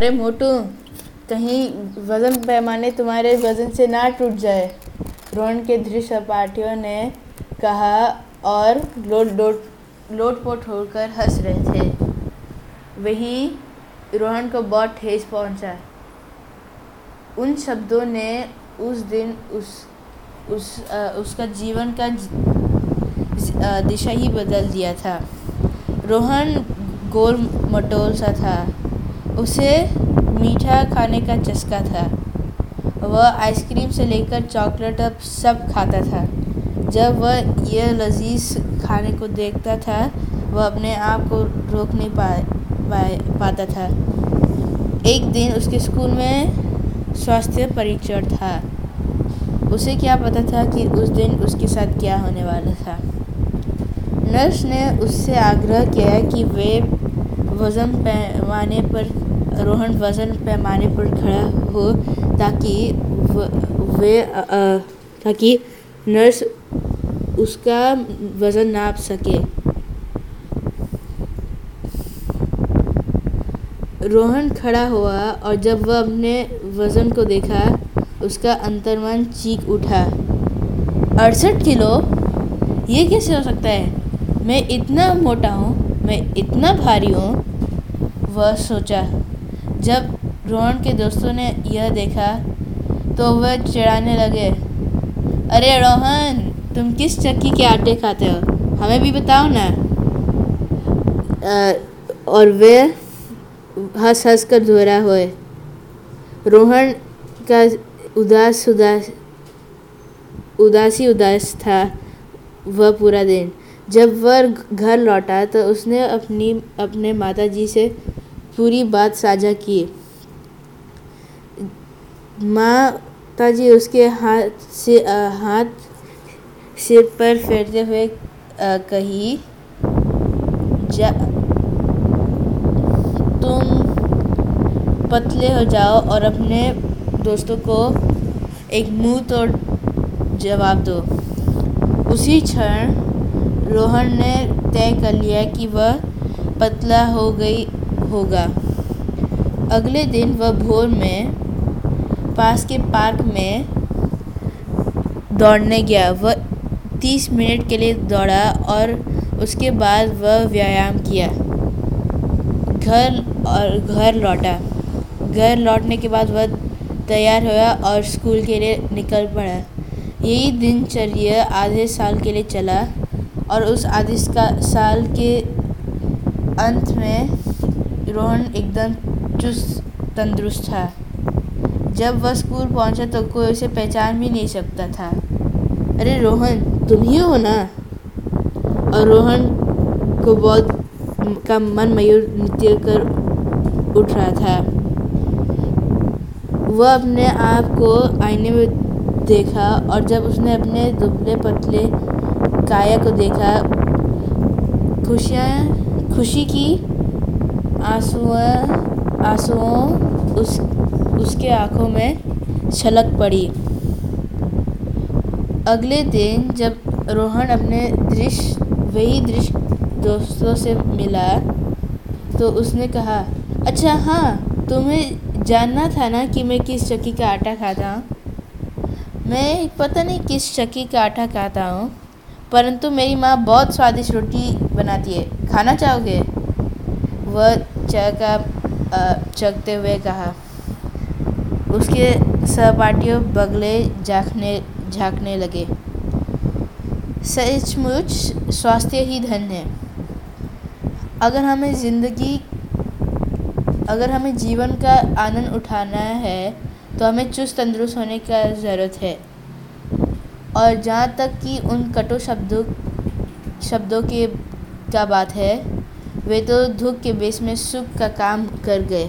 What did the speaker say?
अरे मोटू कहीं वज़न पैमाने तुम्हारे वज़न से ना टूट जाए। रोहन के दृढ़ सहपाठियों ने कहा और लोट लोट लोटपोट होकर हंस रहे थे। वहीं रोहन को बहुत ठेस पहुँचा। उन शब्दों ने उस दिन उस उस आ, उसका जीवन का दिशा ही बदल दिया था। रोहन गोल मटोल सा था। उसे मीठा खाने का चस्का था। वह आइसक्रीम से लेकर चॉकलेट अब सब खाता था। जब वह यह लजीज खाने को देखता था वह अपने आप को रोक नहीं पा, पाए पाता था। एक दिन उसके स्कूल में स्वास्थ्य परीक्षण था। उसे क्या पता था कि उस दिन उसके साथ क्या होने वाला था। नर्स ने उससे आग्रह किया कि वे वज़न पैमाने पर, रोहन वज़न पैमाने पर खड़ा हो ताकि वे ताकि नर्स उसका वज़न नाप सके। रोहन खड़ा हुआ और जब वह अपने वज़न को देखा, उसका अंतर्मन चीख उठा। अड़सठ किलो? ये कैसे हो सकता है? मैं इतना मोटा हूँ, मैं इतना भारी हूँ वह सोचा जब रोहन के दोस्तों ने यह देखा तो वह चिढ़ाने लगे अरे रोहन तुम किस चक्की के आटे खाते हो? हमें भी बताओ ना। अ, और वे हंस हंस कर धोरा हुए। रोहन का उदास उदास उदासी उदास था वह पूरा दिन। जब वह घर लौटा तो उसने अपनी अपने माताजी से पूरी बात साझा किए। की माताजी उसके हाथ से अ, हाथ सिर पर फेरते हुए अ, कही जा तुम पतले हो जाओ और अपने दोस्तों को एक मुँह तोड़ जवाब दो। उसी क्षण रोहन ने तय कर लिया कि वह पतला हो गई होगा। अगले दिन वह भोर में पास के पार्क में दौड़ने गया। वह तीस मिनट के लिए दौड़ा और उसके बाद वह व्यायाम किया। घर और घर लौटा। घर लौटने के बाद वह तैयार हुआ और स्कूल के लिए निकल पड़ा। यही दिनचर्या आधे साल के लिए चला और उस आधे साल के अंत में रोहन एकदम चुस्त, तंदुरुस्त था। जब वह स्कूल पहुँचा तो कोई उसे पहचान भी नहीं सकता था। अरे रोहन, तुम ही हो ना? और रोहन को बहुत का मन मयूर नृत्य कर उठ रहा था। वह अपने आप को आईने में देखा और जब उसने अपने दुबले पतले काया को देखा, खुशियाँ, खुशी की आंसुओं आंसुओं उस, उसके आँखों में छलक पड़ी। अगले दिन जब रोहन अपने दृश्य, वही दृश्य दोस्तों से मिला तो उसने कहा अच्छा हाँ तुम्हें जानना था ना कि मैं किस चक्की का आटा खाता हूँ? मैं, पता नहीं किस चक्की का आटा खाता हूँ, परंतु मेरी माँ बहुत स्वादिष्ट रोटी बनाती है। खाना चाहोगे? वह चका चखते हुए कहा। उसके सहपाठियों बगले झाँकने झाँकने लगे। सचमुच स्वास्थ्य ही धन है। अगर हमें ज़िंदगी, अगर हमें जीवन का आनंद उठाना है तो हमें चुस्त तंदुरुस्त होने का ज़रूरत है। और जहाँ तक कि उन कटु शब्दों शब्दों के, का बात है वे तो दुख के बेस में सुख का काम कर गए।